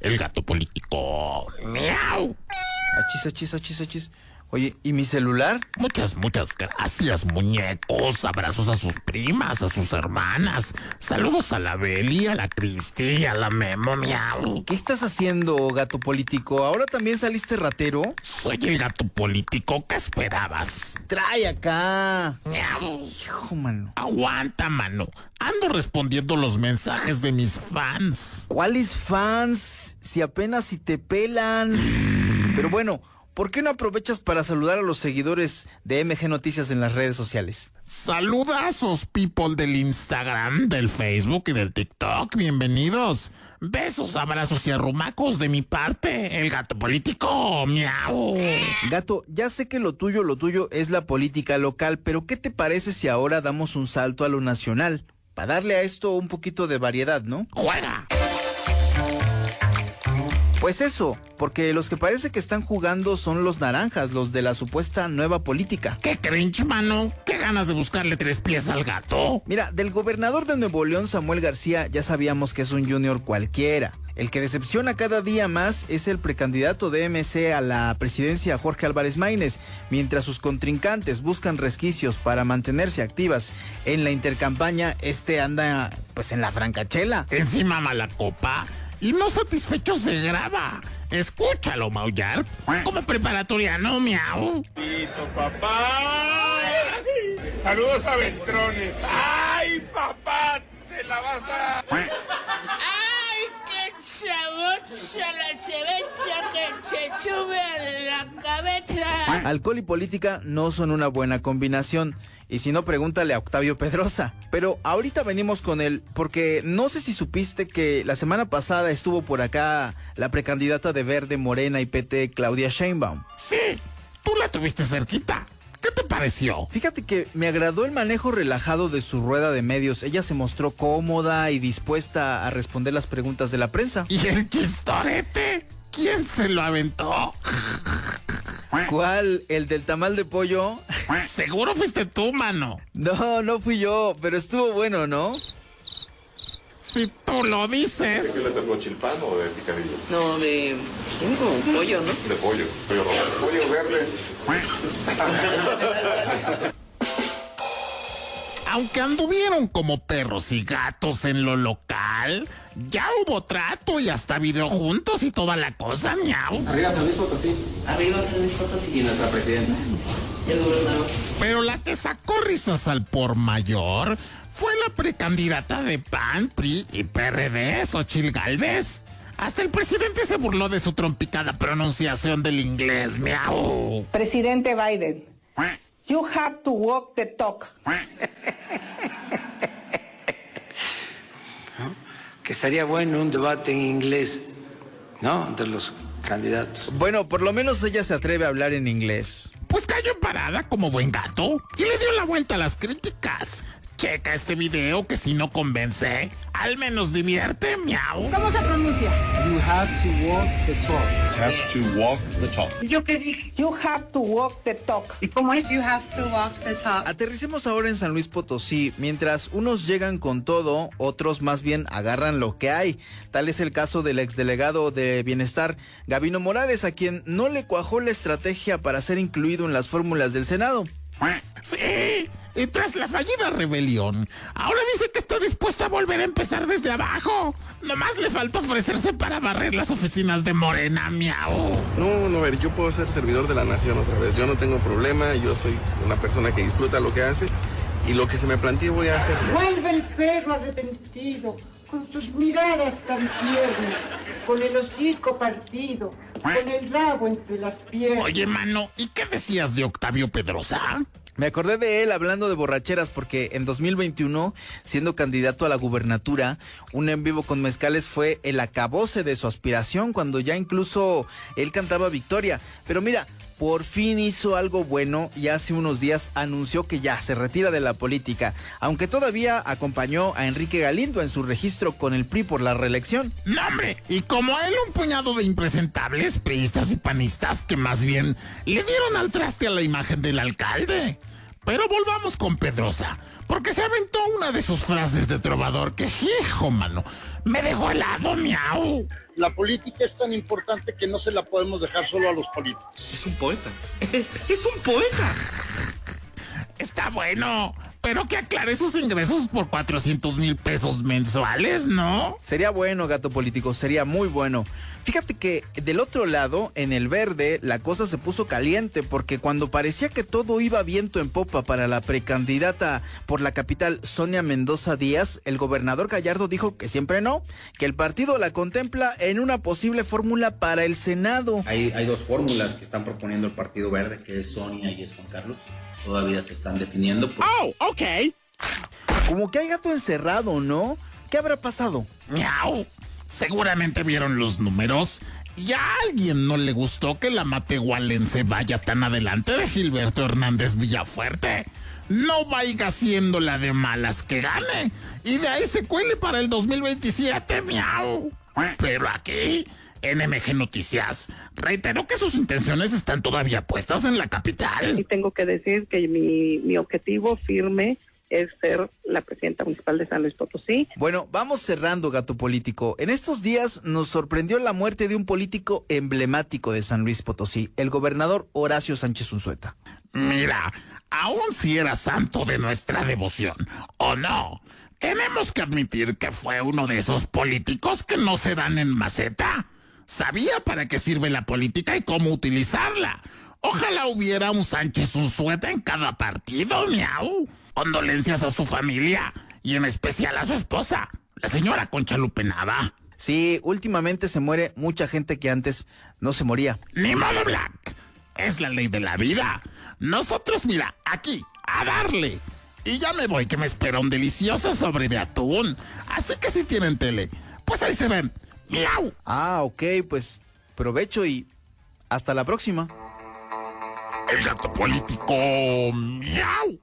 el gato político. Miau. Achis, achis, achis, achis. Oye, ¿y mi celular? Muchas, muchas gracias, muñecos. Abrazos a sus primas, a sus hermanas. Saludos a la Beli, a la Cristi, a la Memo, miau. ¿Qué estás haciendo, gato político? ¿Ahora también saliste ratero? Soy el gato político que esperabas. Trae acá. Miau. Hijo, mano. Aguanta, mano. Ando respondiendo los mensajes de mis fans. ¿Cuáles fans? Si apenas si te pelan. Pero bueno, ¿por qué no aprovechas para saludar a los seguidores de MG Noticias en las redes sociales? Saludazos, people del Instagram, del Facebook y del TikTok. Bienvenidos. Besos, abrazos y arrumacos de mi parte, el gato político. Miau. Gato, ya sé que lo tuyo, lo tuyo es la política local, pero ¿qué te parece si ahora damos un salto a lo nacional? Para darle a esto un poquito de variedad, ¿no? Juega. Pues eso, porque los que parece que están jugando son los naranjas, los de la supuesta nueva política. Qué cringe, mano. Qué ganas de buscarle tres pies al gato. Mira, del gobernador de Nuevo León, Samuel García, ya sabíamos que es un junior cualquiera. El que decepciona cada día más es el precandidato de MC a la presidencia Jorge Álvarez Maínez, mientras sus contrincantes buscan resquicios para mantenerse activas en la intercampaña, este anda pues en la francachela. Encima mala copa. Y no satisfecho se graba. Escúchalo, maullar. Como preparatoriano, miau. papá. Saludos a Beltrones. ¡Ay, papá! Te la vas a. ¡Ay, qué chavocha la chevecha que Alcohol y política no son una buena combinación. Y si no, pregúntale a Octavio Pedrosa. Pero ahorita venimos con él, porque no sé si supiste que la semana pasada estuvo por acá la precandidata de Verde, Morena y PT, Claudia Sheinbaum. Sí, tú la tuviste cerquita. ¿Qué te pareció? Fíjate que me agradó el manejo relajado de su rueda de medios. Ella se mostró cómoda y dispuesta a responder las preguntas de la prensa. ¿Y el chistorete? ¿Quién se lo aventó? ¿Cuál? ¿El del tamal de pollo? Seguro fuiste tú, mano. No, no fui yo, pero estuvo bueno, ¿no? Si tú lo dices. ¿Qué le tocó chilpán o de picadillo? No, de. Tiene como pollo, ¿no? De pollo, pollo rojo. Pollo verde. Aunque anduvieron como perros y gatos en lo local, ya hubo trato y hasta video juntos y toda la cosa, miau. Arriba San Luis Potosí. Arriba San Luis Potosí. Y nuestra presidenta. Y el gobernador. Pero la que sacó risas al por mayor fue la precandidata de PAN, PRI y PRD, Xochil Galvez. Hasta el presidente se burló de su trompicada pronunciación del inglés, miau. Presidente Biden, you have to walk the talk. que estaría bueno un debate en inglés, ¿no? Entre los candidatos. Bueno, por lo menos ella se atreve a hablar en inglés. Pues cayó parada como buen gato y le dio la vuelta a las críticas. Checa este video que si no convence, al menos divierte, miau. ¿Cómo se pronuncia? You have to walk the talk. Have to walk the talk. ¿Yo qué dije? You have to walk the talk. ¿Y cómo es? You have to walk the talk. Aterricemos ahora en San Luis Potosí. Mientras unos llegan con todo, otros más bien agarran lo que hay. Tal es el caso del exdelegado de Bienestar, Gabino Morales, a quien no le cuajó la estrategia para ser incluido en las fórmulas del Senado. Sí, y tras la fallida rebelión, ahora dice que está dispuesto a volver a empezar desde abajo. Nomás le falta ofrecerse para barrer las oficinas de Morena, miau. No, no, a ver, yo puedo ser servidor de la nación otra vez. Yo no tengo problema, yo soy una persona que disfruta lo que hace y lo que se me plantee voy a hacer. Vuelve el perro arrepentido, con sus miradas tan tiernas, con el hocico partido, con el rabo entre las piernas. Oye, mano, ¿y qué decías de Octavio Pedrosa? Me acordé de él hablando de borracheras porque en 2021, siendo candidato a la gubernatura, un en vivo con mezcales fue el acabose de su aspiración cuando ya incluso él cantaba victoria. Pero mira, por fin hizo algo bueno y hace unos días anunció que ya se retira de la política, aunque todavía acompañó a Enrique Galindo en su registro con el PRI por la reelección. No, hombre, y como a él un puñado de impresentables priistas y panistas que más bien le dieron al traste a la imagen del alcalde. Pero volvamos con Pedrosa, porque se aventó una de sus frases de trovador que, hijo, mano, me dejó helado, miau. La política es tan importante que no se la podemos dejar solo a los políticos. Es un poeta. es un poeta. Está bueno, pero que aclare sus ingresos por 400 mil pesos mensuales, ¿no? Sería bueno, gato político, sería muy bueno. Fíjate que del otro lado, en el verde, la cosa se puso caliente porque cuando parecía que todo iba viento en popa para la precandidata por la capital Sonia Mendoza Díaz, el gobernador Gallardo dijo que siempre no, que el partido la contempla en una posible fórmula para el Senado. Hay, hay dos fórmulas que están proponiendo el Partido Verde, que es Sonia y es Juan Carlos. Todavía se están definiendo. Por... Oh, ok. Como que hay gato encerrado, ¿no? ¿Qué habrá pasado? Miau. Seguramente vieron los números y a alguien no le gustó que la matehualense vaya tan adelante de Gilberto Hernández Villafuerte. No vaya siendo la de malas que gane y de ahí se cuele para el 2027, miau. Pero aquí, NMG Noticias reiteró que sus intenciones están todavía puestas en la capital. Y tengo que decir que mi, mi objetivo firme es ser la presidenta municipal de San Luis Potosí. Bueno, vamos cerrando, gato político. En estos días nos sorprendió la muerte de un político emblemático de San Luis Potosí, el gobernador Horacio Sánchez Unzueta. Mira, aun si era santo de nuestra devoción, o no, tenemos que admitir que fue uno de esos políticos que no se dan en maceta. Sabía para qué sirve la política y cómo utilizarla. Ojalá hubiera un Sánchez Unzueta en cada partido, miau. Condolencias a su familia y en especial a su esposa, la señora Concha Lupe Nava. Sí, últimamente se muere mucha gente que antes no se moría. Ni modo, Black. Es la ley de la vida. Nosotros, mira, aquí, a darle. Y ya me voy, que me espera un delicioso sobre de atún. Así que si tienen tele, pues ahí se ven. ¡Miau! Ah, ok, pues provecho y hasta la próxima. El gato político. ¡Miau!